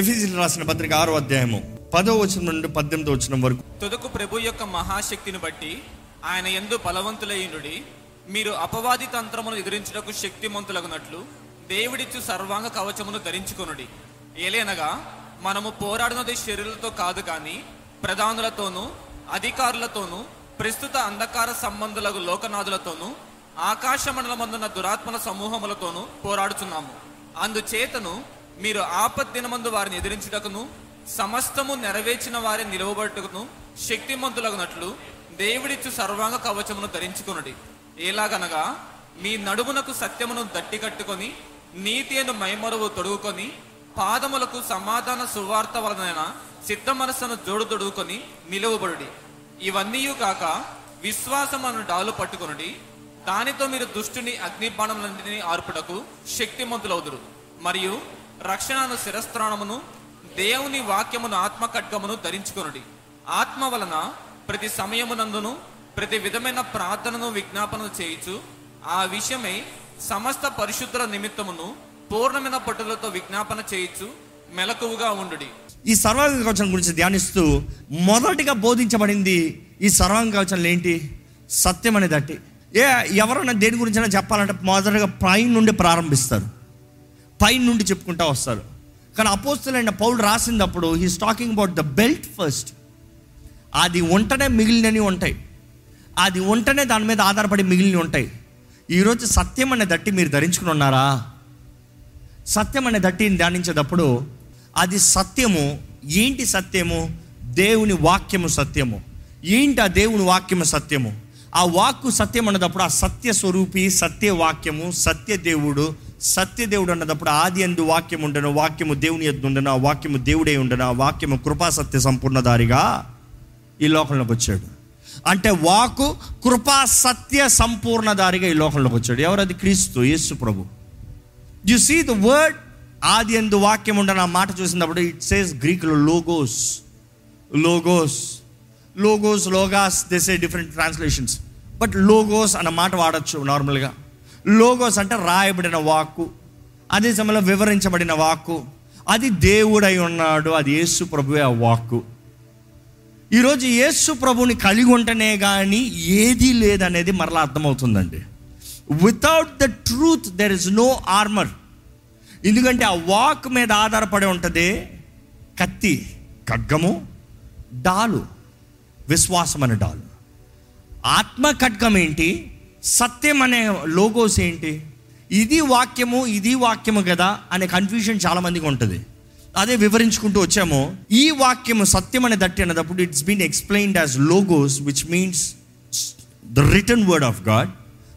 ఎఫీజీలు రాసిన పత్రిక ఆరో అధ్యాయము పదో వచనం నుండి పద్దెనిమిదో వచనం వరకు. తుదకు ప్రభు యొక్క మహాశక్తిని బట్టి ఆయన ఎందు బలవంతులయ్యుడి మీరు అపవాది తంత్రమును ఎదిరించుటకు శక్తిమంతులగునట్లు దేవుడిచ్చు సర్వాంగ కవచమును ధరించుకొనుడి. ఏలేనగా మనము పోరాడినది శరీరులతో కాదు కానీ ప్రధానులతోనూ అధికారులతోనూ ప్రస్తుత అంధకార సంబంధులకు లోకనాథులతోనూ ఆకాశ మండలమందున్న దురాత్మల సమూహములతోనూ పోరాడుచున్నాము. అందుచేతను మీరు ఆపద్దినమందు వారిని ఎదిరించుటకును సమస్తము నెరవేర్చిన వారిని నిలవబట్టుకును శక్తిమంతులగునట్లు దేవుడిచ్చు సర్వాంగ కవచమును ధరించుకునుడి. ఎలాగనగా మీ నడుమునకు సత్యమును దట్టి కట్టుకొని నీతి అను మైమరువు తొడుగుకొని పాదములకు సమాధాన సువార్త వలన సిద్ధ మనస్సును జోడు తొడుగుకొని నిలువబడుడి. ఇవన్నీ కాక విశ్వాసం అను డాలు పట్టుకొనుడి. దానితో మీరు దుష్టుని అగ్నిబాణములన్నింటినీ ఆర్పుటకు శక్తిమంతులవుదురు. మరియు రక్షణను శిరస్త్రాణమును దేవుని వాక్యమును ఆత్మ ఖడ్గమును ధరించుకొనుడి. ఆత్మ వలన ప్రతి సమయమునందును ప్రతి విధమైన ప్రార్థనను విజ్ఞాపన చేయుచు ఆ విషయమై సమస్త పరిశుద్ధుల నిమిత్తమును పూర్ణమైన పట్టుదలతో విజ్ఞాపన చేయుచు మెలకువగా ఉండుడి. ఈ సర్వాంగ కవచం గురించి ధ్యానిస్తూ మొదటిగా బోధించబడింది ఈ సర్వాంగ కవచంలో ఏంటి? సత్యం అనేదట్టి ఏ ఎవరైనా దేని గురించైనా చెప్పాలంటే మొదటగా పైన నుండి ప్రారంభిస్తారు. పైన నుండి చెప్పుకుంటా వస్తారు. కానీ అపోస్తులైన పౌలు రాసినప్పుడు he's talking about the belt first అది ఉంటనే మిగిలినవి ఉంటాయి. అది ఉంటనే దాని మీద ఆధారపడి మిగిలినవి ఉంటాయి. ఈరోజు సత్యం అనే దట్టి మీరు ధరించుకుని ఉన్నారా? సత్యం అనే దట్టిని ధ్యానించేటప్పుడు అది సత్యము ఏంటి సత్యము? దేవుని వాక్యము సత్యము. ఏంటి ఆ దేవుని వాక్యము సత్యము? ఆ వాక్కు సత్యం అన్నదప్పుడు ఆ సత్య స్వరూపి సత్య వాక్యము సత్య దేవుడు సత్య దేవుడు అన్నదప్పుడు ఆది అందు వాక్యం ఉండను వాక్యము దేవుని ఎద్దు ఉండను ఆ వాక్యము దేవుడే ఉండను ఆ వాక్యము కృపా సత్య సంపూర్ణదారిగా ఈ లోకంలోకి వచ్చాడు. అంటే వాకు కృపా సత్య సంపూర్ణదారిగా ఈ లోకంలోకి వచ్చాడు. ఎవరది? క్రీస్తు యేసు ప్రభు. యు సీ ద వర్డ్ ఆది ఎందు వాక్యం ఉండను ఆ మాట చూసినప్పుడు it says గ్రీక్లో logos logos logos logos this a different translations but logos అన్న మాట వాడచ్చు నార్మల్గా. లోగోస్ అంటే రాయబడిన వాక్కు అదే సమయంలో వివరించబడిన వాక్కు అది దేవుడై ఉన్నాడు అది యేసు ప్రభువే ఆ వాక్కు. ఈరోజు యేసు ప్రభుని కలిగి ఉంటేనే కానీ ఏదీ లేదనేది మరలా అర్థమవుతుందండి. Without the truth there is no armour ఎందుకంటే ఆ వాక్ మీద ఆధారపడి ఉంటుంది కత్తి ఖడ్గము డాలు. విశ్వాసం అనే డాలు ఆత్మ ఖడ్గం ఏంటి సత్యం అనే లోగోస్ ఏంటి? ఇది వాక్యము ఇది వాక్యము కదా అనే కన్ఫ్యూజన్ చాలా మందికి ఉంటుంది. అదే వివరించుకుంటూ వచ్చాము. ఈ వాక్యము సత్యం అనే దట్టి అన్నప్పుడు it's been explained as logos which means the written word of God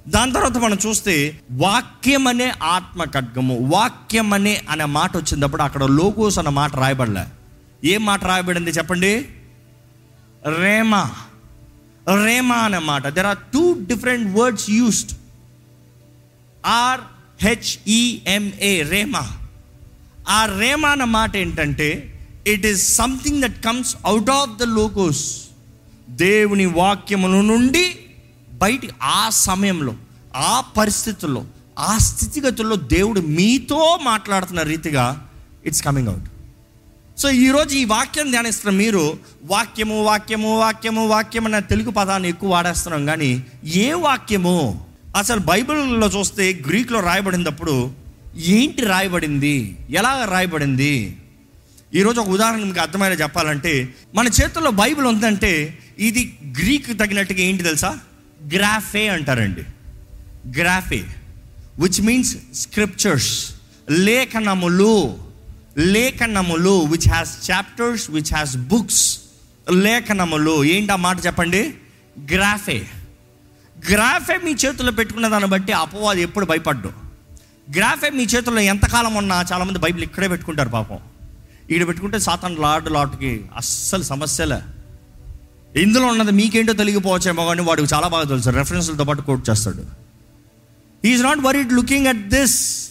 దాని తర్వాత మనం చూస్తే వాక్యం అనే ఆత్మ ఖడ్గము వాక్యం అనే అనే మాట వచ్చినప్పుడు అక్కడ లోగోస్ అన్న మాట రాయబడలే. ఏం మాట రాయబడింది చెప్పండి? రేమా రేమా అన్నమాట మాట. There are two different words used are H E M A rhema ఆ రేమా అన్న మాట ఏంటంటే it is something that comes out of the logos దేవుని వాక్యముల నుండి బయట ఆ సమయంలో ఆ పరిస్థితుల్లో ఆ స్థితిగతుల్లో దేవుడు మీతో మాట్లాడుతున్న రీతిగా ఇట్స్ కమింగ్ అవుట్ సో ఈరోజు ఈ వాక్యం ధ్యానిస్తున్న మీరు వాక్యము వాక్యము వాక్యము వాక్యం అన్న తెలుగు పదాన్ని ఎక్కువ వాడేస్తున్నాం కానీ ఏ వాక్యము? అసలు బైబిల్లో చూస్తే గ్రీక్లో రాయబడినప్పుడు ఏంటి రాయబడింది? ఎలా రాయబడింది? ఈరోజు ఒక ఉదాహరణ మీకు అర్థమయ్యేలా చెప్పాలంటే మన చేతుల్లో బైబిల్ ఉందంటే ఇది గ్రీక్ తగినట్టుగా ఏంటి తెలుసా? గ్రాఫే అంటారండి. గ్రాఫే విచ్ మీన్స్ స్క్రిప్చర్స్ లేఖనములు. లేఖనములు which has chapters which has books లేఖనములు ఏంటి ఆ మాట చెప్పండి? గ్రాఫే. గ్రాఫే మీ చేతుల్లో పెట్టుకున్న దాన్ని బట్టి అపవాది ఎప్పుడు భయపడ్డు. గ్రాఫే మీ చేతుల్లో ఎంతకాలం ఉన్నా చాలామంది బైబిల్ ఇక్కడే పెట్టుకుంటారు పాపం. ఇక్కడ పెట్టుకుంటే సాతాన్ లాడ్ లాట్కి అస్సలు సమస్యలే. ఇందులో ఉన్నది మీకేంటో తెలియకపోవచ్చేమో కానీ వాడికి చాలా బాగా తెలుసు. రెఫరెన్స్లతో పాటు కోట్ చేస్తాడు. Is not worried looking at this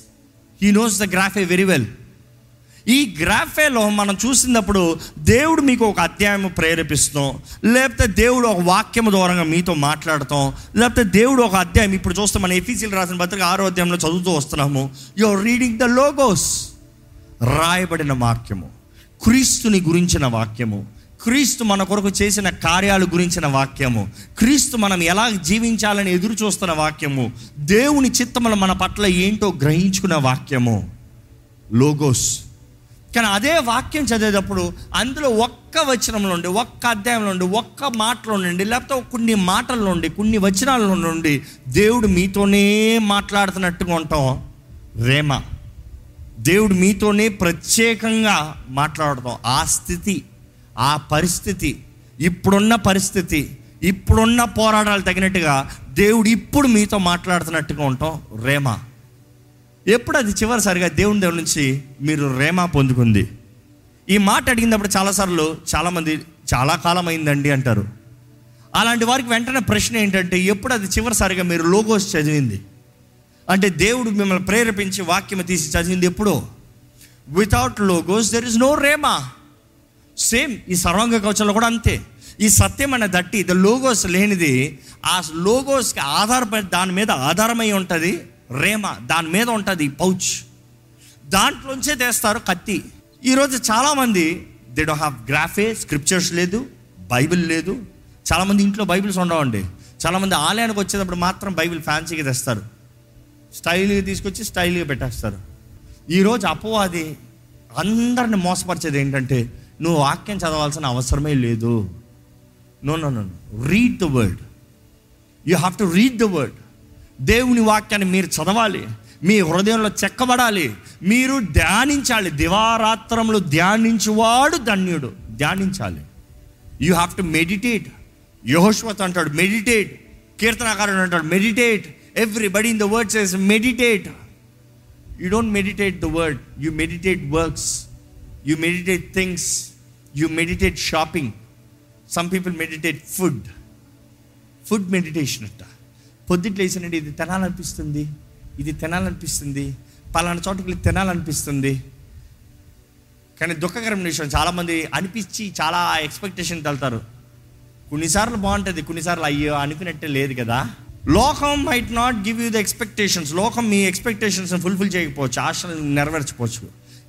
he knows the graphe very well ఈ గ్రాఫేలో మనం చూసినప్పుడు దేవుడు మీకు ఒక అధ్యాయం ప్రేరేపిస్తాం లేకపోతే దేవుడు ఒక వాక్యం దూరంగా మీతో మాట్లాడతాం. లేకపోతే దేవుడు ఒక అధ్యాయం ఇప్పుడు చూస్తే మన ఎఫీసీలు రాసిన పత్రిక ఆరో అధ్యాయంలో చదువుతూ వస్తున్నాము. యువర్ రీడింగ్ ద లోగోస్ రాయబడిన వాక్యము. క్రీస్తుని గురించిన వాక్యము. క్రీస్తు మన కొరకు చేసిన కార్యాలు గురించిన వాక్యము. క్రీస్తు మనం ఎలా జీవించాలని ఎదురు చూస్తున్న వాక్యము. దేవుని చిత్తములు మన పట్ల ఏంటో గ్రహించుకున్న వాక్యము. లోగోస్ కానీ అదే వాక్యం చదివేటప్పుడు అందులో ఒక్క వచనంలో ఉండి ఒక్క అధ్యాయంలో ఉండి ఒక్క మాటలో నుండి లేకపోతే కొన్ని మాటల్లో ఉండి కొన్ని వచనాల నుండి దేవుడు మీతోనే మాట్లాడుతున్నట్టుగా ఉంటాం. రేమ. దేవుడు మీతోనే ప్రత్యేకంగా మాట్లాడతాం. ఆ స్థితి ఆ పరిస్థితి ఇప్పుడున్న పరిస్థితి ఇప్పుడున్న పోరాటాలు తగినట్టుగా దేవుడు ఇప్పుడు మీతో మాట్లాడుతున్నట్టుగా ఉంటాం. రేమ. ఎప్పుడు అది చివరిసారిగా దేవుని దేవుడి నుంచి మీరు రేమా పొందుకుంది? ఈ మాట అడిగినప్పుడు చాలాసార్లు చాలామంది చాలా కాలం అయిందండి అంటారు. అలాంటి వారికి వెంటనే ప్రశ్న ఏంటంటే ఎప్పుడు అది చివరిసారిగా మీరు లోగోస్ చదివింది? అంటే దేవుడు మిమ్మల్ని ప్రేరేపించి వాక్యం తీసి చదివింది ఎప్పుడో? Without logos there is no rhema same ఈ సర్వాంగ కవచంలో కూడా అంతే. ఈ సత్యం అనే దట్టి ద లోగోస్ లేనిది ఆ లోగోస్కి ఆధారపడి దాని మీద ఆధారమై ఉంటుంది. రేమ దాని మీద ఉంటుంది పౌచ్. దాంట్లోంచే తెస్తారు కత్తి. ఈరోజు చాలామంది they do have graphe scriptures లేదు బైబిల్ లేదు. చాలామంది ఇంట్లో బైబిల్స్ ఉండవండి. చాలామంది ఆలయానికి వచ్చేటప్పుడు మాత్రం బైబిల్ ఫ్యాన్సీగా తెస్తారు. స్టైల్గా తీసుకొచ్చి స్టైల్గా పెట్టేస్తారు. ఈరోజు అపవాది అందరిని మోసపరిచేది ఏంటంటే నువ్వు వాక్యం చదవాల్సిన అవసరమే లేదు. No no no read the word you have to read the word దేవుని వాక్యాన్ని మీరు చదవాలి. మీ హృదయంలో చెక్కబడాలి. మీరు ధ్యానించాలి. దివారాత్రములు ధ్యానించువాడు ధన్యుడు. ధ్యానించాలి. యూ హ్యావ్ టు మెడిటేట్ యహోశ్వత్ అంటాడు మెడిటేట్ కీర్తనాకారుడు అంటాడు meditate everybody in the word says meditate you don't meditate the word you meditate works you meditate things you meditate shopping some people meditate food food meditation అంట పొద్దుట్లు వేసినట్టు ఇది తినాలనిపిస్తుంది ఇది తినాలనిపిస్తుంది పలానా చోటుకి వెళ్ళి తినాలనిపిస్తుంది. కానీ దుఃఖకరమైన విషయం చాలామంది అనిపించి చాలా ఎక్స్పెక్టేషన్ వెళ్తారు కొన్నిసార్లు బాగుంటుంది కొన్నిసార్లు అయ్యో అనుకున్నట్టే లేదు కదా. లోకం might not give you the expectations లోకం మీ ఎక్స్పెక్టేషన్స్ ఫుల్ఫిల్ చేయకపోవచ్చు ఆశలు నెరవేర్చుకోవచ్చు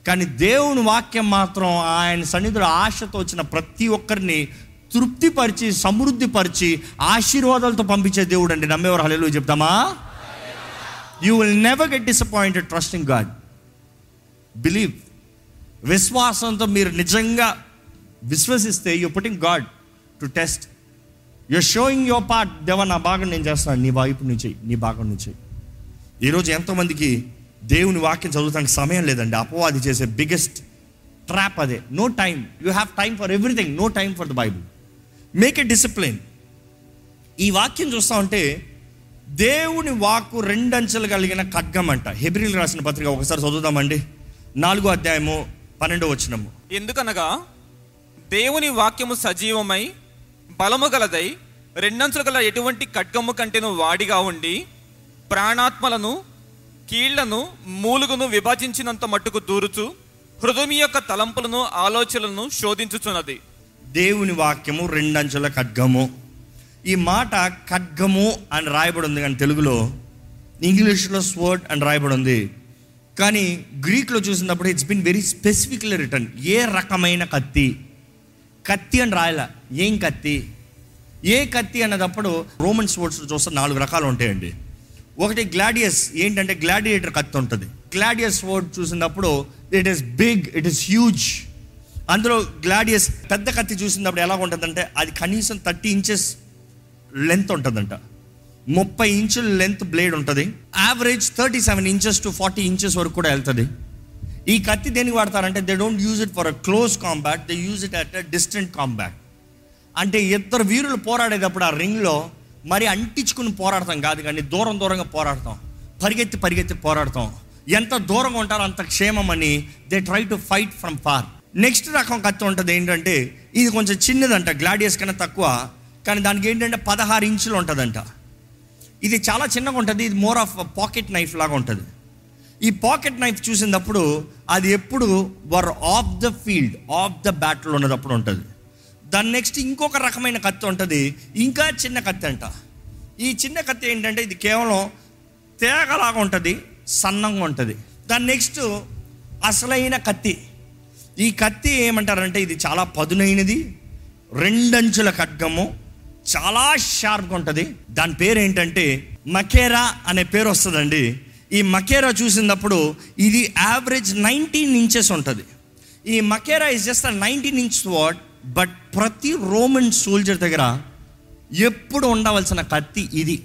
కానీ దేవుని వాక్యం మాత్రం ఆయన సన్నిధుడు ఆశతో వచ్చిన ప్రతి ఒక్కరిని తృప్తిపరిచి సమృద్ధిపరిచి ఆశీర్వాదాలతో పంపించే దేవుడు అండి నమ్మేవారు హలో చెప్తామా? You will never get disappointed trusting God believe విశ్వాసంతో మీరు నిజంగా విశ్వసిస్తే you putting God to test you showing your part దేవ నా భాగం నేను చేస్తాను నీ వైపు నుంచి నీ భాగం నుంచి. ఈరోజు ఎంతోమందికి దేవుని వాక్యం చదువుతానికి సమయం లేదండి. అపవాది చేసే బిగ్గెస్ట్ ట్రాప్ అదే. No time you have time for everything no time for the Bible make a discipline ఈ వాక్యం చూస్తా ఉంటే దేవుని వాక్కు రెండంచెలు కలిగిన ఖడ్గం అంట. హెబ్రిల్ రాసిన పత్రిక ఒకసారి చదువుదామండి. నాలుగో అధ్యాయము పన్నెండో వచ్చినము ఎందుకనగా దేవుని వాక్యము సజీవమై బలము గలదై రెండంచులు గల ఎటువంటి ఖడ్గము కంటేను వాడిగా ఉండి ప్రాణాత్మలను కీళ్ళను మూలుగును విభజించినంత మట్టుకు దూరుచు హృదయం యొక్క తలంపులను ఆలోచనలను శోధించుచున్నది. దేవుని వాక్యము రెండంచెల ఖడ్గము. ఈ మాట ఖడ్గము అని రాయబడి ఉంది కానీ తెలుగులో ఇంగ్లీష్లో స్వర్డ్ అని రాయబడి ఉంది. కానీ గ్రీక్లో చూసినప్పుడు it's been very specifically written ఏ రకమైన కత్తి? కత్తి అని రాయలే. ఏం కత్తి? ఏ కత్తి అన్నదప్పుడు రోమన్ స్పోర్ట్స్ చూస్తే నాలుగు రకాలు ఉంటాయండి. ఒకటి గ్లాడియస్. ఏంటంటే గ్లాడియేటర్ కత్తి ఉంటుంది. గ్లాడియస్ స్పోర్ట్ చూసినప్పుడు it is big it is huge అందులో గ్లాడియస్ పెద్ద కత్తి చూసినప్పుడు ఎలా ఉంటుందంటే అది కనీసం థర్టీ ఇంచెస్ లెంత్ ఉంటుందంట. ముప్పై ఇంచుల లెంత్ బ్లేడ్ ఉంటుంది. Average thirty seven inches to forty inches వరకు కూడా వెళ్తుంది. ఈ కత్తి దేనికి వాడతారంటే they don't use it for a close combat they use it at a distant combat అంటే ఇద్దరు వీరులు పోరాడేటప్పుడు ఆ రింగ్లో మరి అంటించుకుని పోరాడతాం కాదు కానీ దూరం దూరంగా పోరాడతాం. పరిగెత్తి పరిగెత్తి పోరాడతాం. ఎంత దూరంగా ఉంటారో అంత క్షేమం అని they try to fight from far next రకం కత్తి ఉంటుంది ఏంటంటే ఇది కొంచెం చిన్నదంట గ్లాడియస్ కన్నా తక్కువ కానీ దానికి ఏంటంటే పదహారు ఇంచులు ఉంటుందంట. ఇది చాలా చిన్నగా ఉంటుంది ఇది మోర్ ఆఫ్ పాకెట్ నైఫ్ లాగా ఉంటుంది. ఈ పాకెట్ నైఫ్ చూసినప్పుడు అది ఎప్పుడు war of the field of the battle ఉన్నదప్పుడు ఉంటుంది. దాని నెక్స్ట్ ఇంకొక రకమైన కత్తి ఉంటుంది ఇంకా చిన్న కత్తి అంట. ఈ చిన్న కత్తి ఏంటంటే ఇది కేవలం తేగలాగా ఉంటుంది సన్నంగా ఉంటుంది. దాని నెక్స్ట్ అసలైన కత్తి ఈ కత్తి ఏమంటారంటే ఇది చాలా పదునైనది రెండంచుల ఖడ్గము చాలా షార్ప్గా ఉంటుంది. దాని పేరు ఏంటంటే మకేరా అనే పేరు వస్తుందండి. ఈ మకేరా చూసినప్పుడు ఇది యావరేజ్ నైన్టీన్ ఇంచెస్ ఉంటుంది. ఈ machaira is just nineteen inch what but ప్రతి రోమన్ సోల్జర్ దగ్గర ఎప్పుడు ఉండవలసిన కత్తి ఇది.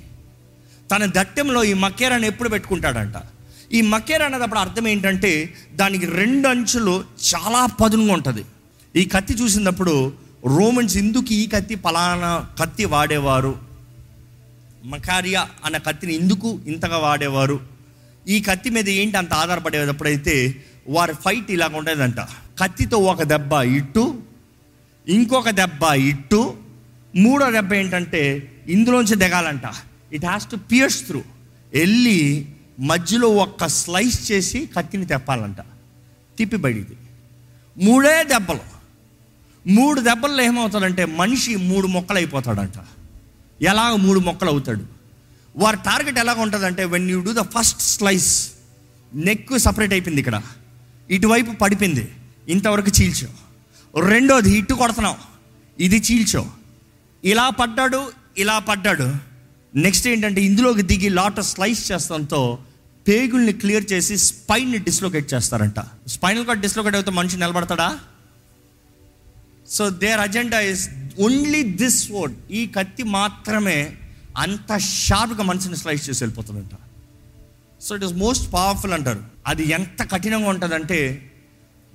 తన దట్టంలో ఈ మకేరాని ఎప్పుడు పెట్టుకుంటాడంట? ఈ మకేర్ అనేటప్పుడు అర్థం ఏంటంటే దానికి రెండు అంచులు చాలా పదునుగా ఉంటుంది. ఈ కత్తి చూసినప్పుడు రోమన్స్ ఎందుకు ఈ కత్తి పలానా కత్తి వాడేవారు? మకారియా అన్న కత్తిని ఎందుకు ఇంతగా వాడేవారు? ఈ కత్తి మీద ఏంటి అంత ఆధారపడేటప్పుడైతే వారి ఫైట్ ఇలాగ ఉండేదంట. కత్తితో ఒక దెబ్బ ఇట్టు ఇంకొక దెబ్బ ఇట్టు మూడో దెబ్బ ఏంటంటే ఇందులోంచి దిగాలంట. It has to pierce through వెళ్ళి మధ్యలో ఒక్క స్లైస్ చేసి కత్తిని తెప్పాలంట. తిప్పి మూడే దెబ్బలు. మూడు దెబ్బల్లో ఏమవుతాడంటే మనిషి మూడు మొక్కలు అయిపోతాడంట ఎలాగ మూడు మొక్కలు అవుతాడు వారి టార్గెట్ ఎలాగ ఉంటుందంటే when you do the first slice neck separate అయిపోయింది ఇక్కడ. ఇటువైపు పడిపోయింది. ఇంతవరకు చీల్చో రెండోది ఇటు కొడుతున్నావు. ఇది చీల్చో ఇలా పడ్డాడు ఇలా పడ్డాడు. నెక్స్ట్ ఏంటంటే ఇందులోకి దిగి లాట స్లైస్ చేస్తంతో పేగుల్ని క్లియర్ చేసి స్పైన్ని డిస్లోకేట్ చేస్తారంట. స్పైనల్ కార్డ్ డిస్లోకేట్ అయితే మనిషి నిలబడతాడా? So their agenda is only this word ఈ కత్తి మాత్రమే అంత షార్ప్గా మనిషిని స్లైస్ చేసి వెళ్ళిపోతుందంట. So it is most powerful అంటారు. అది ఎంత కఠినంగా ఉంటుందంటే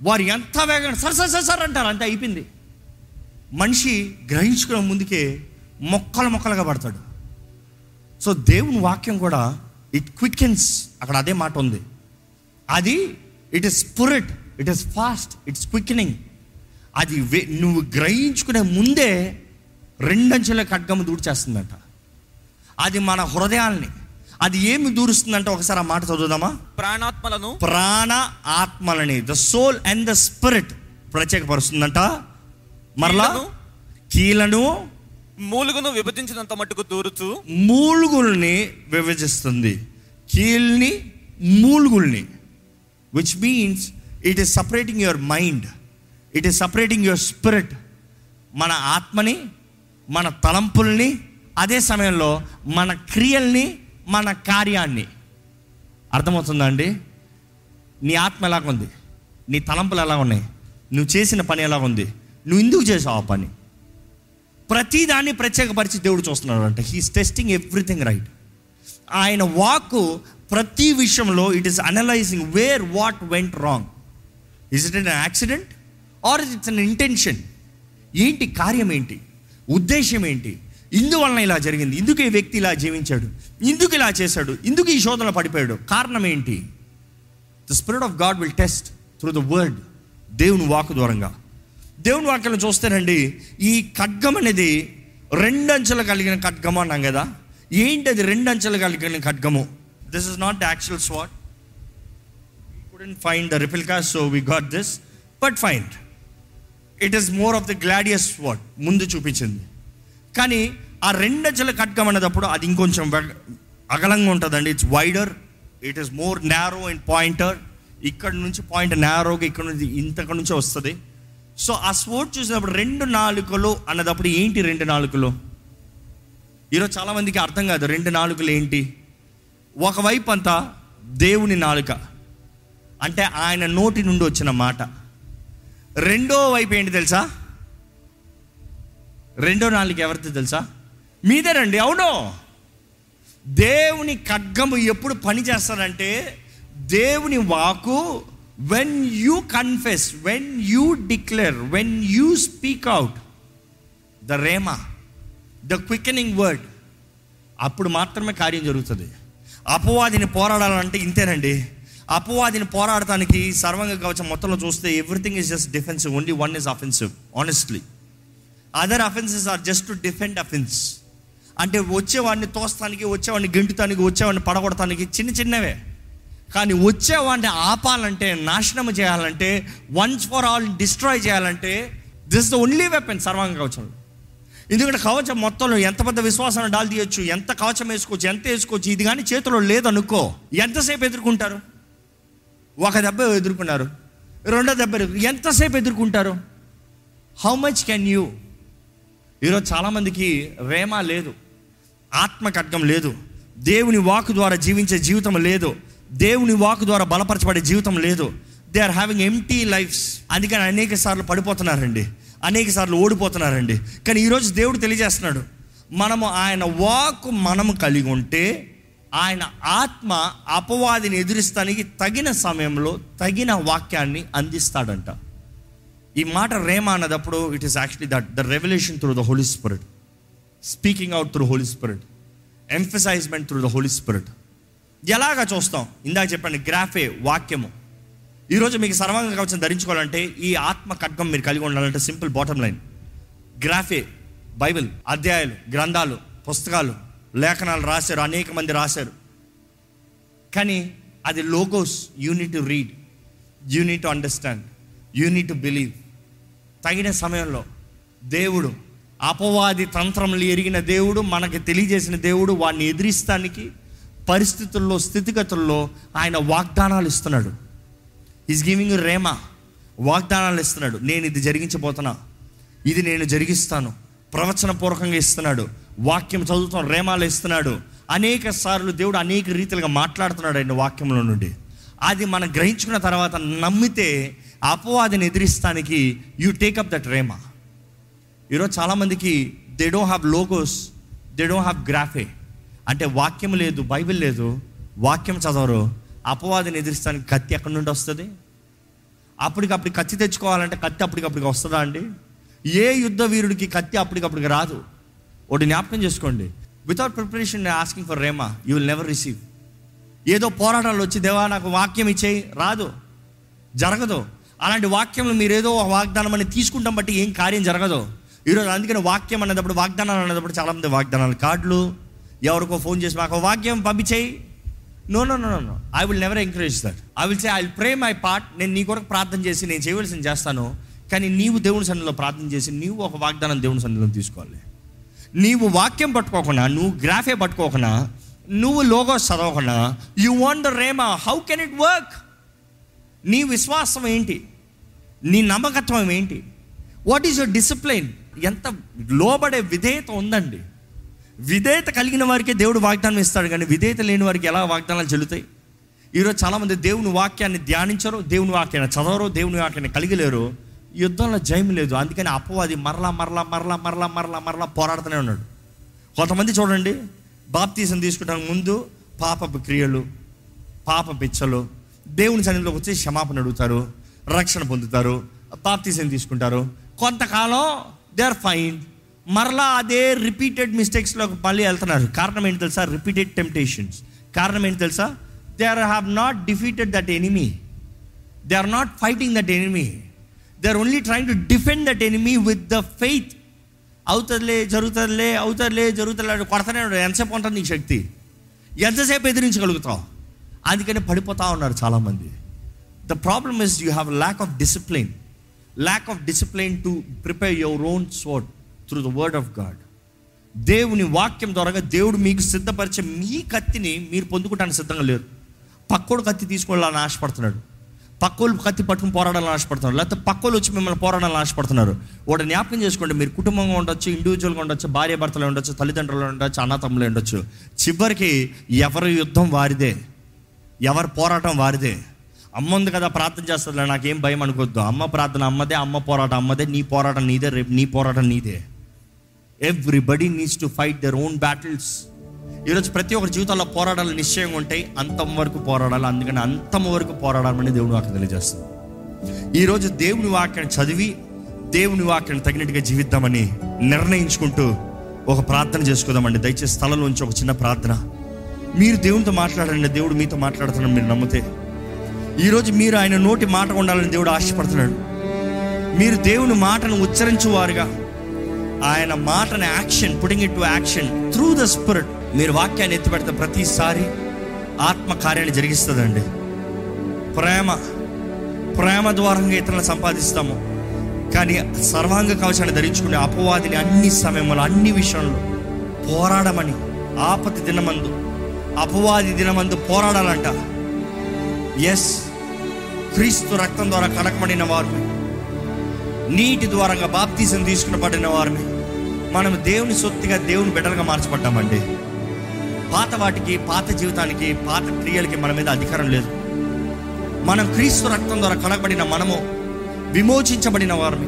వారు ఎంత వేగంగా సర్ సర్ సర్ సర్ అంటారు. అంతే అయిపోయింది. మనిషి గ్రహించుకునే ముందుకే మొక్కలు మొక్కలుగా పడతాడు. సో దేవుని వాక్యం కూడా ఇట్ క్వికెన్స్ అక్కడ అదే మాట ఉంది. అది it is spirit it is fast it's quickening అది నువ్వు గ్రహించుకునే ముందే రెండంచెల ఖడ్గము దూడ్చేస్తుందంట అది మన హృదయాల్ని అది ఏమి దూరుస్తుందంటే? ఒకసారి ఆ మాట చదువుదామా? ప్రాణాత్మలను. ప్రాణ ఆత్మలని the soul and the spirit ప్రత్యేకపరుస్తుందంట. మరలా కీలను మూలుగును విభజించినంత మట్టుకు దూరుచు మూలుగుల్ని విభజిస్తుంది. కీల్ని మూలుగుల్ని which means it is separating your mind it is separating your spirit మన ఆత్మని మన తలంపుల్ని అదే సమయంలో మన క్రియల్ని మన కార్యాన్ని. అర్థమవుతుందా అండి? నీ ఆత్మ ఎలాగ ఉంది నీ తలంపులు ఎలా ఉన్నాయి నువ్వు చేసిన పని ఎలా ఉంది నువ్వు ఎందుకు చేసావు ఆ పని? ప్రతిదాన్ని ప్రత్యేకపరిచి దేవుడు చూస్తున్నాడు అంట హీస్ టెస్టింగ్ ఎవ్రీథింగ్ రైట్ ఆయన వాక్ ప్రతి విషయంలో it is analyzing where what went wrong is it an accident or it's an intention ఏంటి కార్యం ఏంటి? ఉద్దేశం ఏంటి? ఇందువలన ఇలా జరిగింది. ఇందుకు ఈ వ్యక్తి ఇలా జీవించాడు. ఇందుకు ఇలా చేశాడు. ఇందుకు ఈ శోధనలో పడిపోయాడు. కారణం ఏంటి? The spirit of God will test through the word దేవుని వాకు దూరంగా దేవుని వాక్యం చూస్తేనండి ఈ ఖడ్గం అనేది రెండంచెలు కలిగిన ఖడ్గము అన్నాం కదా. ఏంటి అది రెండంచెలు కలిగిన ఖడ్గము? This is not actual sword couldn't find the replica so we got this but find it is more of the gladius sword ముందు చూపించింది. కానీ ఆ రెండంచెల ఖడ్గం అనేటప్పుడు అది ఇంకొంచెం అగలంగా ఉంటుందండి. It's wider it is more narrow and pointer ఇక్కడ నుంచి పాయింట్ నేరోగా ఇక్కడ నుంచి ఇంతకు నుంచి వస్తుంది. సో ఆ స్పోర్ట్ చూసినప్పుడు రెండు నాలుకలు అన్నదప్పుడు ఏంటి రెండు నాలుకలు? ఈరోజు చాలామందికి అర్థం కాదు రెండు నాలుకలు ఏంటి? ఒకవైపు అంతా దేవుని నాలుక. అంటే ఆయన నోటి నుండి వచ్చిన మాట. రెండో వైపు ఏంటి తెలుసా? రెండో నాలుగు ఎవరిది తెలుసా? మీదేనండి అవును. దేవుని ఖడ్గము ఎప్పుడు పని చేస్తారంటే దేవుని వాకు when you confess when you declare when you speak out the rhema the quickening word అప్పుడు మాత్రమే కార్యం జరుగుతుంది. అపవాదిని పోరాడాలంటే ఇంతేనండి. అపవాదిని పోరాడటానికి సర్వంగ కవచం మొత్తంలో చూస్తే everything is just defensive only one is offensive honestly other offenses are just to defend offense అంటే వచ్చేవాడిని తోస్తానికి వచ్చేవాడిని గెంటుతానికి వచ్చేవాడిని పడగొడటానికి చిన్న చిన్నవే. కానీ వచ్చేవాడిని ఆపాలంటే నాశనం చేయాలంటే వన్స్ ఫర్ ఆల్ డిస్ట్రాయ్ చేయాలంటే దిస్ ద ఓన్లీ వెపన్ సర్వాంగ కవచం. ఎందుకంటే కవచం మొత్తంలో ఎంత పెద్ద విశ్వాసాన్ని డాల్ తీయొచ్చు ఎంత కవచం వేసుకోవచ్చు ఎంత వేసుకోవచ్చు ఇది కానీ చేతిలో లేదనుకో ఎంతసేపు ఎదుర్కొంటారు? ఒక దెబ్బ ఎదుర్కొన్నారు. రెండో దెబ్బ ఎంతసేపు ఎదుర్కొంటారు? హౌ మచ్ కెన్ యూ ఈరోజు చాలామందికి రేమ లేదు ఆత్మ ఖడ్గం లేదు దేవుని వాక్ ద్వారా జీవించే జీవితం లేదు దేవుని వాక్ ద్వారా బలపరచబడే జీవితం లేదు. They are having empty lives అందుకని అనేక సార్లు పడిపోతున్నారండి. అనేక సార్లు ఓడిపోతున్నారండి. కానీ ఈరోజు దేవుడు తెలియజేస్తున్నాడు. మనము ఆయన వాక్ మనము కలిగి ఉంటే ఆయన ఆత్మ అపవాదిని ఎదురిస్తానికి తగిన సమయంలో తగిన వాక్యాన్ని అందిస్తాడంట. ఈ మాట rhema అన్నదప్పుడు it is actually that the revolution through the holy spirit speaking out through holy spirit emphasizement through the holy spirit ఎలాగా చూస్తాం? ఇందాక చెప్పండి గ్రాఫే వాక్యము. ఈరోజు మీకు సర్వాంగ కవచం ధరించుకోవాలంటే ఈ ఆత్మ ఖడ్గం మీరు కలిగి ఉండాలంటే simple bottom line. Graphe Bible అధ్యాయాలు గ్రంథాలు పుస్తకాలు లేఖనాలు రాశారు అనేక మంది రాశారు. కానీ అది logos unit to read unit to understand unit to believe తగిన సమయంలో దేవుడు అపవాది తంత్రములు ఎరిగిన దేవుడు మనకి తెలియజేసిన దేవుడు వాడిని ఎదిరిస్తానికి పరిస్థితుల్లో స్థితిగతుల్లో ఆయన వాగ్దానాలు ఇస్తున్నాడు. ఈజ్ గివింగ్ రేమ వాగ్దానాలు ఇస్తున్నాడు. నేను ఇది జరిగించబోతున్నా. ఇది నేను జరిగిస్తాను. ప్రవచన పూర్వకంగా ఇస్తున్నాడు. వాక్యం చదువుతాం. రేమాలు ఇస్తున్నాడు. అనేక సార్లు దేవుడు అనేక రీతిలుగా మాట్లాడుతున్నాడు ఆయన వాక్యంలో నుండి. అది మనం గ్రహించుకున్న తర్వాత నమ్మితే అపవాదిని ఎదిరిస్తానికి you take up that rhema ఈరోజు చాలామందికి they don't have logos they don't have graphe అంటే వాక్యం లేదు బైబిల్ లేదు. వాక్యం చదవరు. అపవాదిని ఎదిరిస్తానికి కత్తి ఎక్కడి నుండి వస్తుంది? అప్పటికప్పుడు కత్తి తెచ్చుకోవాలంటే కత్తి అప్పటికప్పటికి వస్తుందా అండి? ఏ యుద్ధ వీరుడికి కత్తి అప్పటికప్పుడు రాదు? ఒకటి జ్ఞాపకం చేసుకోండి. Without preparation asking for rhema you will never receive ఏదో పోరాటాలు వచ్చి దేవా నాకు వాక్యం ఇచ్చేయి. రాదు. జరగదు. అలాంటి వాక్యంలో మీరు ఏదో వాగ్దానం అని తీసుకుంటాం బట్టి ఏం కార్యం జరగదు. ఈరోజు అందుకని వాక్యం అనేటప్పుడు వాగ్దానాలు అనేటప్పుడు చాలామంది వాగ్దానాలు కార్డులు ఎవరికో ఫోన్ చేసి మాకు వాక్యం పంపించేయి. No no no no I will never encourage that I will say I will pray my part నేను నీ కొరకు ప్రార్థన చేసి నేను చేయవలసింది చేస్తాను. కానీ నీవు దేవుని సన్నిలో ప్రార్థన చేసి నీవు ఒక వాగ్దానం దేవుని సన్నిలో తీసుకోవాలి. నీవు వాక్యం పట్టుకోకుండా నువ్వు గ్రాఫే పట్టుకోకుండా నువ్వు లోగోస్ చదవకుండా you want the rhema how can it work నీ విశ్వాసం ఏంటి? నీ నమ్మకత్వం ఏంటి? వాట్ ఈస్ యువర్ డిసిప్లైన్ ఎంత లోబడే విధేయత ఉందండి. విధేయత కలిగిన వారికే దేవుడు వాగ్దానం ఇస్తాడు కానీ విధేయత లేని వారికి ఎలా వాగ్దానాలు చెల్లుతాయి? ఈరోజు చాలామంది దేవుని వాక్యాన్ని ధ్యానించరు దేవుని వాక్యాన్ని చదవరు దేవుని వాక్యాన్ని కలిగలేరు. యుద్ధంలో జయం లేదు. అందుకని అపవాది మరలా మరలా మరలా మరలా మరలా మరలా పోరాడుతూనే ఉన్నాడు. కొంతమంది చూడండి బాప్తీసం తీసుకుంటానికి ముందు పాపపు క్రియలు పాప పిచ్చలు దేవుని సన్నిధిలోకి వచ్చి క్షమాపణ అడుగుతారు రక్షణ పొందుతారు బాప్తీసం తీసుకుంటారు. కొంతకాలం దే ఆర్ ఫైన్ మరలా అదే రిపీటెడ్ మిస్టేక్స్లో మళ్ళీ వెళ్తున్నారు. కారణం ఏంటి తెలుసా? రిపీటెడ్ టెంప్టేషన్స్ కారణం ఏంటి తెలుసా? They are have not defeated that enemy they are not fighting that enemy they are only trying to defend that enemy with the faith అవుతుందిలే జరుగుతుందిలే అవుతుందిలే జరుగుతుందిలే కొడతానే ఎంతసేపు ఉంటుంది నీ శక్తి? ఎంతసేపు ఎదిరించగలుగుతావు? అందుకని పడిపోతా ఉన్నారు చాలామంది. The problem is you have lack of discipline lack of discipline to prepare your own sword through the word of God దేవుని వాక్యం ద్వారా దేవుడు మీకు సిద్ధపరిచే మీ కత్తిని మీరు పొందుకోవడానికి సిద్ధంగా లేరు. పక్కోడు కత్తి తీసుకోవాలని ఆశపడుతున్నాడు. పక్కోళ్ళు కత్తి పట్టుకుని పోరాడాలని ఆశపడుతున్నారు. లేకపోతే పక్కోళ్ళు వచ్చి మిమ్మల్ని పోరాడాలని ఆశపడుతున్నారు. వాడు జ్ఞాపకం చేసుకోండి మీరు కుటుంబంగా ఉండొచ్చు ఇండివిజువల్గా ఉండొచ్చు భార్య భర్తలు ఉండొచ్చు తల్లిదండ్రులు ఉండొచ్చు అన్నతమ్ములు ఉండొచ్చు. చివరికి ఎవరి యుద్ధం వారిదే. ఎవరి పోరాటం వారిదే. అమ్మ ఉంది కదా ప్రార్థన చేస్తుందిలే నాకేం భయం అనుకోవద్దు. అమ్మ ప్రార్థన అమ్మదే అమ్మ పోరాటం అమ్మదే నీ పోరాటం నీదే రేపు నీ పోరాటం నీదే. Everybody needs to fight their own battles ఈరోజు ప్రతి ఒక్కరి జీవితాల్లో పోరాటాలు నిశ్చయంగా ఉంటాయి. అంతం వరకు పోరాడాలి. అందుకని అంతం వరకు పోరాడాలని దేవుని వాక్యం తెలియజేస్తుంది. ఈరోజు దేవుని వాక్యాన్ని చదివి దేవుని వాక్యాన్ని తగినట్టుగా జీవిద్దామని నిర్ణయించుకుంటూ ఒక ప్రార్థన చేసుకుందామండి. దయచేసి స్థలంలోంచి ఒక చిన్న ప్రార్థన. మీరు దేవునితో మాట్లాడండి దేవుడు మీతో మాట్లాడుతున్నాడు మీరు నమ్మితే ఈరోజు మీరు ఆయన నోటి మాట ఉండాలని దేవుడు ఆశపడుతున్నాడు. మీరు దేవుని మాటను ఉచ్చరించువారుగా ఆయన మాటని action putting it to action through the spirit మీరు వాక్యాన్ని ఎత్తిపెడితే ప్రతిసారి ఆత్మ కార్యాన్ని జరిగిస్తుందండి. ప్రేమ ప్రేమ ద్వారంగా ఇతరులను సంపాదిస్తాము. కానీ సర్వాంగ కవచాన్ని ధరించుకునే అపవాదిని అన్ని సమయంలో అన్ని విషయంలో పోరాడమని ఆపతి దినమందు అపవాది దినమందు పోరాడాలంట. ఎస్ క్రీస్తు రక్తం ద్వారా కడకబడిన వారు నీటి ద్వారంగా బాప్తీసం తీసుకునబడిన వారిని మనం దేవుని సొత్తుగా దేవుని బిడ్డలుగా మార్చబడ్డామండి. పాత వాటికి పాత జీవితానికి పాత క్రియలకి మన మీద అధికారం లేదు. మనం క్రీస్తు రక్తం ద్వారా కనబడిన మనము విమోచించబడిన వారిని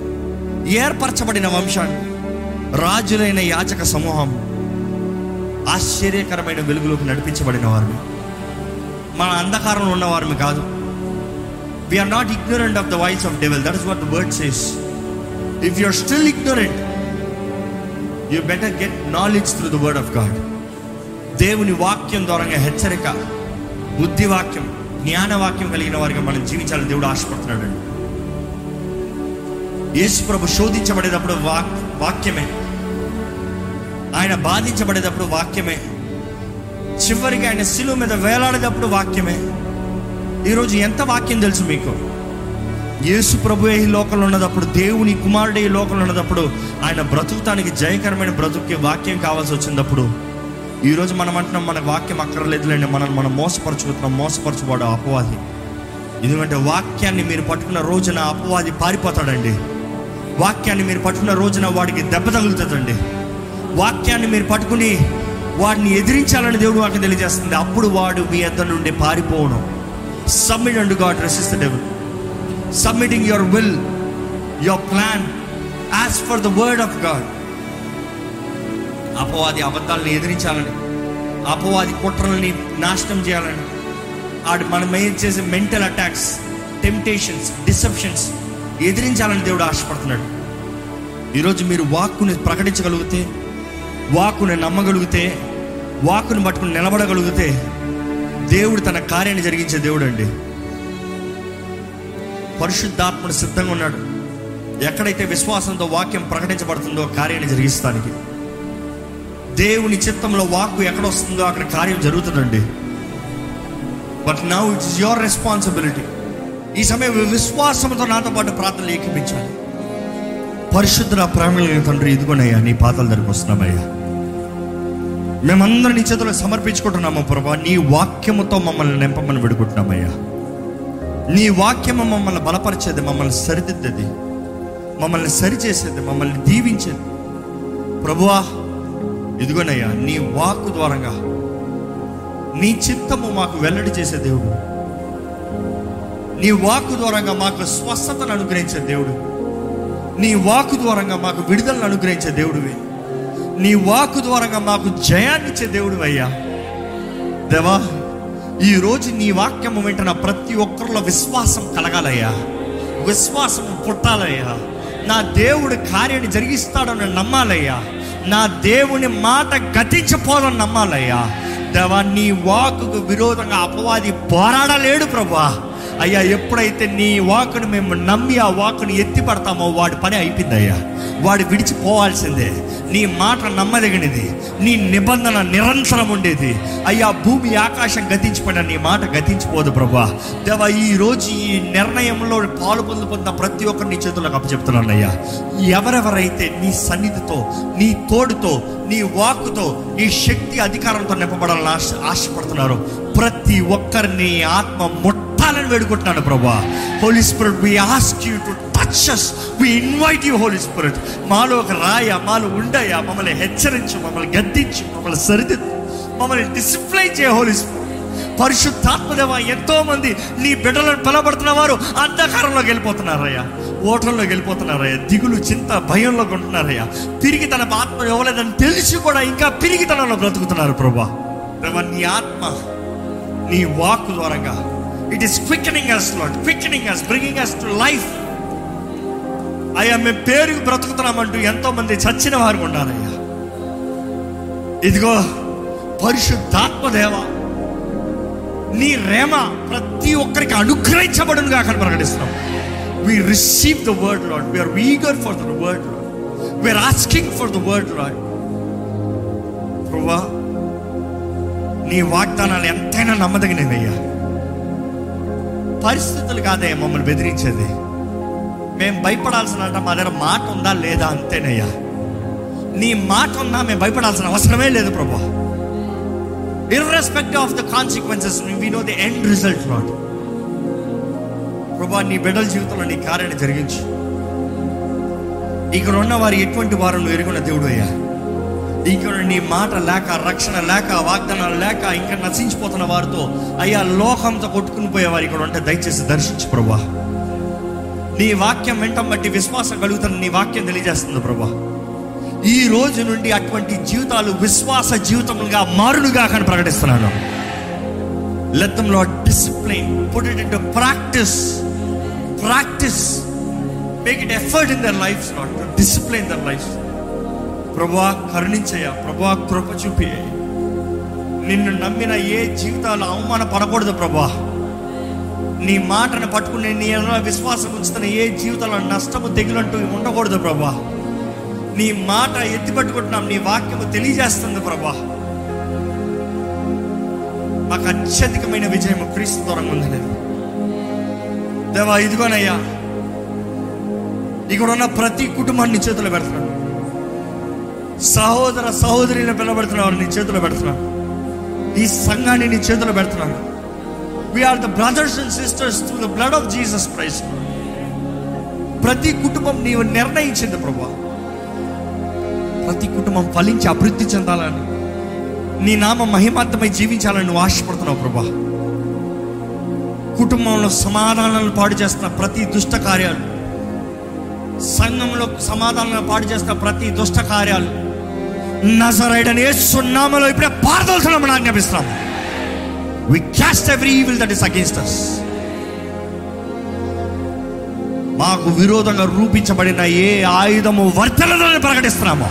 ఏర్పరచబడిన వంశాన్ని రాజులైన యాచక సమూహం ఆశ్చర్యకరమైన వెలుగులోకి నడిపించబడిన వారిని. మన అంధకారంలో ఉన్నవారిని కాదు. కాదు we're not ignorant of the voice of devil that is what the word says if you are still ignorant you better get knowledge through the word of God దేవుని వాక్యం ద్వారా హెచ్చరిక బుద్ధి వాక్యం జ్ఞానవాక్యం కలిగిన వారికి మనం జీవించాలని దేవుడు ఆశపడుతున్నాడండి యేసు ప్రభు శోధించబడేటప్పుడు వాక్ వాక్యమే. ఆయన బాధించబడేటప్పుడు వాక్యమే. చివరికి ఆయన శిలువ మీద వేలాడేటప్పుడు వాక్యమే. ఈరోజు ఎంత వాక్యం తెలుసు మీకు? యేసు ప్రభు ఈ లోకంలో ఉన్నదప్పుడు దేవుని కుమారుడే ఈ లోకంలో ఉన్నదప్పుడు ఆయన బ్రతుకుతానికి జయకరమైన బ్రతుకుకి వాక్యం కావాల్సి వచ్చినప్పుడు ఈరోజు మనం అంటున్నాం మన వాక్యం అక్కర్లేదులేండి మనం మనం మోసపరచుకుంటున్నాం మోసపరచుకోవడం అపవాది. ఎందుకంటే వాక్యాన్ని మీరు పట్టుకున్న రోజున అపవాది పారిపోతాడండి. వాక్యాన్ని మీరు పట్టుకున్న రోజున వాడికి దెబ్బ తగులుతుందండి. వాక్యాన్ని మీరు పట్టుకుని వాడిని ఎదిరించాలని దేవుడు వాకి తెలియజేస్తుంది. అప్పుడు వాడు మీ అద్దరు నుండి పారిపోవడం submit and God resist the devil submitting your will your plan as for the word of God అపవాది అబద్ధాలను ఎదిరించాలని అపవాది కుట్రల్ని నాశనం చేయాలని ఆడు మనం ఏం చేసే మెంటల్ అటాక్స్ టెంప్టేషన్స్ డిసెప్షన్స్ ఎదిరించాలని దేవుడు ఆశపడుతున్నాడు. ఈరోజు మీరు వాక్కుని ప్రకటించగలిగితే వాక్కుని నమ్మగలిగితే వాక్కుని పట్టుకుని నిలబడగలిగితే దేవుడు తన కార్యాన్ని జరిగించే దేవుడు అండి పరిశుద్ధాత్ముడు సిద్ధంగా ఉన్నాడు. ఎక్కడైతే విశ్వాసంతో వాక్యం ప్రకటించబడుతుందో కార్యాన్ని జరిగిస్తానికి. దేవుని చిత్తంలో వాక్కు ఎక్కడ వస్తుందో అక్కడ కార్యం జరుగుతుందండి. But now it's your responsibility ఈ సమయం విశ్వాసంతో నాతో పాటు ప్రార్థనలు ఏకిపించాలి. పరిశుద్ధ ప్రేమల తండ్రి ఇదిగోనయ్యా నీ పాతల దగ్గరకు వస్తున్నామయ్యా. మేమందరం నీ సమర్పించుకుంటున్నాము ప్రభా. నీ వాక్యముతో మమ్మల్ని నింపమని విడుకుంటున్నామయ్యా. నీ వాక్యము మమ్మల్ని బలపరిచేది మమ్మల్ని సరిదిద్దేది మమ్మల్ని సరిచేసేది మమ్మల్ని దీవించేది. ప్రభువా ఇదిగోనయ్యా నీ వాక్కు ద్వారంగా నీ చిత్తము మాకు వెల్లడి చేసే దేవుడు. నీ వాక్కు ద్వారంగా మాకు స్వస్థతను అనుగ్రహించే దేవుడు. నీ వాక్కు ద్వారంగా మాకు విడుదలను అనుగ్రహించే దేవుడివి. నీ వాక్కు ద్వారంగా మాకు జయాన్నిచ్చే దేవుడు అయ్యా దేవా ఈ రోజు నీ వాక్యము వింటున్న ప్రతి ఒక్కరిలో విశ్వాసం కలగాలయ్యా. విశ్వాసం పుట్టాలయ్యా. నా దేవుడు కార్యాన్ని జరిగిస్తాడని నమ్మాలయ్యా. నా దేవుని మాట గతించిపోవాలని నమ్మాలయ్యా. దేవా నీ వాకుకు విరోధంగా అపవాది పోరాడలేడు ప్రభా. అయ్యా ఎప్పుడైతే నీ వాకును మేము నమ్మి ఆ వాకును ఎత్తి పడతామో వాడి పని అయిపోయిందయ్యా. వాడు విడిచిపోవాల్సిందే. నీ మాట నమ్మదగినది. నీ నిబంధన నిరంతరం ఉండేది. అయ్యా భూమి ఆకాశం గతించిపోయిన నీ మాట గతించిపోదు ప్రభా. దేవా ఈ రోజు ఈ నిర్ణయంలో పాలు పొందుకున్న ప్రతి ఒక్కరు నీ చేతులకు అప్పచెప్తున్నాను అయ్యా. ఎవరెవరైతే నీ సన్నిధితో నీ తోడుతో నీ వాక్కుతో నీ శక్తి అధికారంతో నింపబడాలని ఆశ ఆశపడుతున్నారు ప్రతి ఒక్కరిని ఆత్మ ముట్ట ముట్టాలని వేడుకుంటున్నాను ప్రభా. Holy spirit we ask you to touches we invite you holy spirit మాలో ఒక రాయ మాలో ఉండయా మమ్మల్ని హెచ్చరించు మమ్మల్ని గద్దించు మమ్మల్ని సరిదిద్దు. మమ్మల్ని డిసిప్లైన్ చేయ హోలీ స్పిరిట్ పరిశుద్ధాత్మదేవ ఎంతో మంది నీ బిడ్డలను పిలబడుతున్న వారు అంధకారంలోకి వెళ్ళిపోతున్నారయ్యా. ఓటంలోకి వెళ్ళిపోతున్నారయ్యా. దిగులు చింత భయంలో ఉంటున్నారయ్యా తిరిగి తన ఆత్మ ఇవ్వలేదని తెలిసి కూడా ఇంకా పిరిగితనంలో బ్రతుకుతున్నారు ప్రభా. నీ ఆత్మ నీ వాక్ ద్వారంగా it is quickening us lord quickening us bringing us to life అయ్యా మేము పేరుకు బ్రతుకుతున్నామంటూ ఎంతో మంది చచ్చిన వారు ఉన్నారయ్యా ఇదిగో పరిశుద్ధాత్మదేవ నీ రేమ ప్రతి ఒక్కరికి అనుగ్రహించబడును అక్కడ ప్రకటిస్తున్నాం. We receive the word lord we're eager for the word lord we're asking for the word lord ప్రభా నీ వాగ్దానాలు ఎంతైనా నమ్మదగినవయ్యా. పరిస్థితులు కాదే మమ్మల్ని బెదిరించేది. మేము భయపడాల్సిన మా దగ్గర మాట ఉందా లేదా అంతేనయ్యా. నీ మాట ఉందా మేము భయపడాల్సిన అవసరమే లేదు ప్రభా. Irrespect of the consequences we know the end result lord ప్రభా నీ బిడ్డల జీవితంలో నీ కార్యాన్ని జరిగించు. ఇక్కడ ఉన్న వారు ఎటువంటి వారు నువ్వు ఎరుగున్న దేవుడు అయ్యా ఇక్కడ నీ మాట లేక రక్షణ లేక వాగ్దానాలు లేక ఇంకా నశించిపోతున్న వారితో అయ్యా లోకంతో కొట్టుకుని పోయేవారు ఇక్కడ ఉంటే దయచేసి దర్శించు ప్రభా. నీ వాక్యం వెంటం బట్టి విశ్వాసం కలుగుతున్న నీ వాక్యం తెలియజేస్తుంది ప్రభా. ఈ రోజు నుండి అటువంటి జీవితాలు విశ్వాస జీవితములుగా మారునుగా కానీ ప్రకటిస్తున్నాను. Let them lord discipline put it in practice practice make it effort in their life not discipline their life ప్రభా కరుణించయ్యా ప్రభా కృప చూపి నిన్ను నమ్మిన ఏ జీవితాలు అవమాన పడకూడదు ప్రభా నీ మాటను పట్టుకుని నీ విశ్వాసం ఉంచుతున్న ఏ జీవితంలో నష్టము తెగులంటూ ఉండకూడదు ప్రభా నీ మాట ఎత్తి పట్టుకుంటున్నాం నీ వాక్యము తెలియజేస్తుంది ప్రభా మాకు అత్యధికమైన విజయం క్రీస్తు దూరంగా ఉంది దేవా ఇదిగోనయ్యా. ఇక్కడ ఉన్న ప్రతి కుటుంబాన్ని చేతులు పెడుతున్నాను సహోదర సహోదరిని పిలబడుతున్నావు నీ చేతిలో పెడుతున్నాను. ఈ సంఘాన్ని నీ చేతిలో పెడుతున్నాను. We're the brothers and sisters through the blood of Jesus Christ ప్రతి కుటుంబం నీవు నిర్ణయించింది ప్రభా. ప్రతి కుటుంబం ఫలించి అభివృద్ధి చెందాలని నీ నామ మహిమార్థమై జీవించాలని నువ్వు ఆశపడుతున్నావు ప్రభా. కుటుంబంలో సమాధానాలను పాడు చేస్తున్న ప్రతి దుష్ట కార్యాలు సంఘంలో సమాధానాలను పాడు చేస్తున్న ప్రతి దుష్ట కార్యాలు నజరైడని సున్నామలో ఇప్పుడే పారదలుతున్నామని ఆజ్ఞాపిస్తున్నాం. We cast every evil that is against us మాకు విరోధంగా రూపించబడిన ఏ ఆయుధము వర్తనలను ప్రకటిస్తున్నామో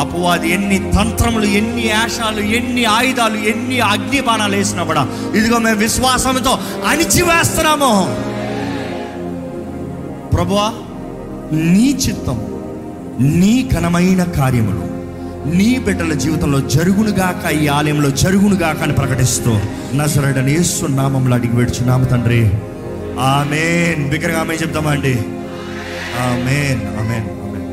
అపవాది ఎన్ని తంత్రములు ఎన్ని ఆశాలు ఎన్ని ఆయుధాలు ఎన్ని అగ్ని బాణాలు వేసినా కూడా ఇదిగో మేము విశ్వాసంతో అణిచివేస్తున్నాము. ప్రభువా నీ చిత్తం నీ ఘనమైన కార్యములు నీ బిడ్డల జీవితంలో జరుగునుగాక ఈ ఆలయంలో జరుగునుగాక అని ప్రకటిస్తూ నజరడని యేసు నామంలో అడిగి నామ తండ్రి. ఆమెన్. బిగ్గరగా ఆమె చెప్తామా అండి? ఆమెన్. ఆమెన్.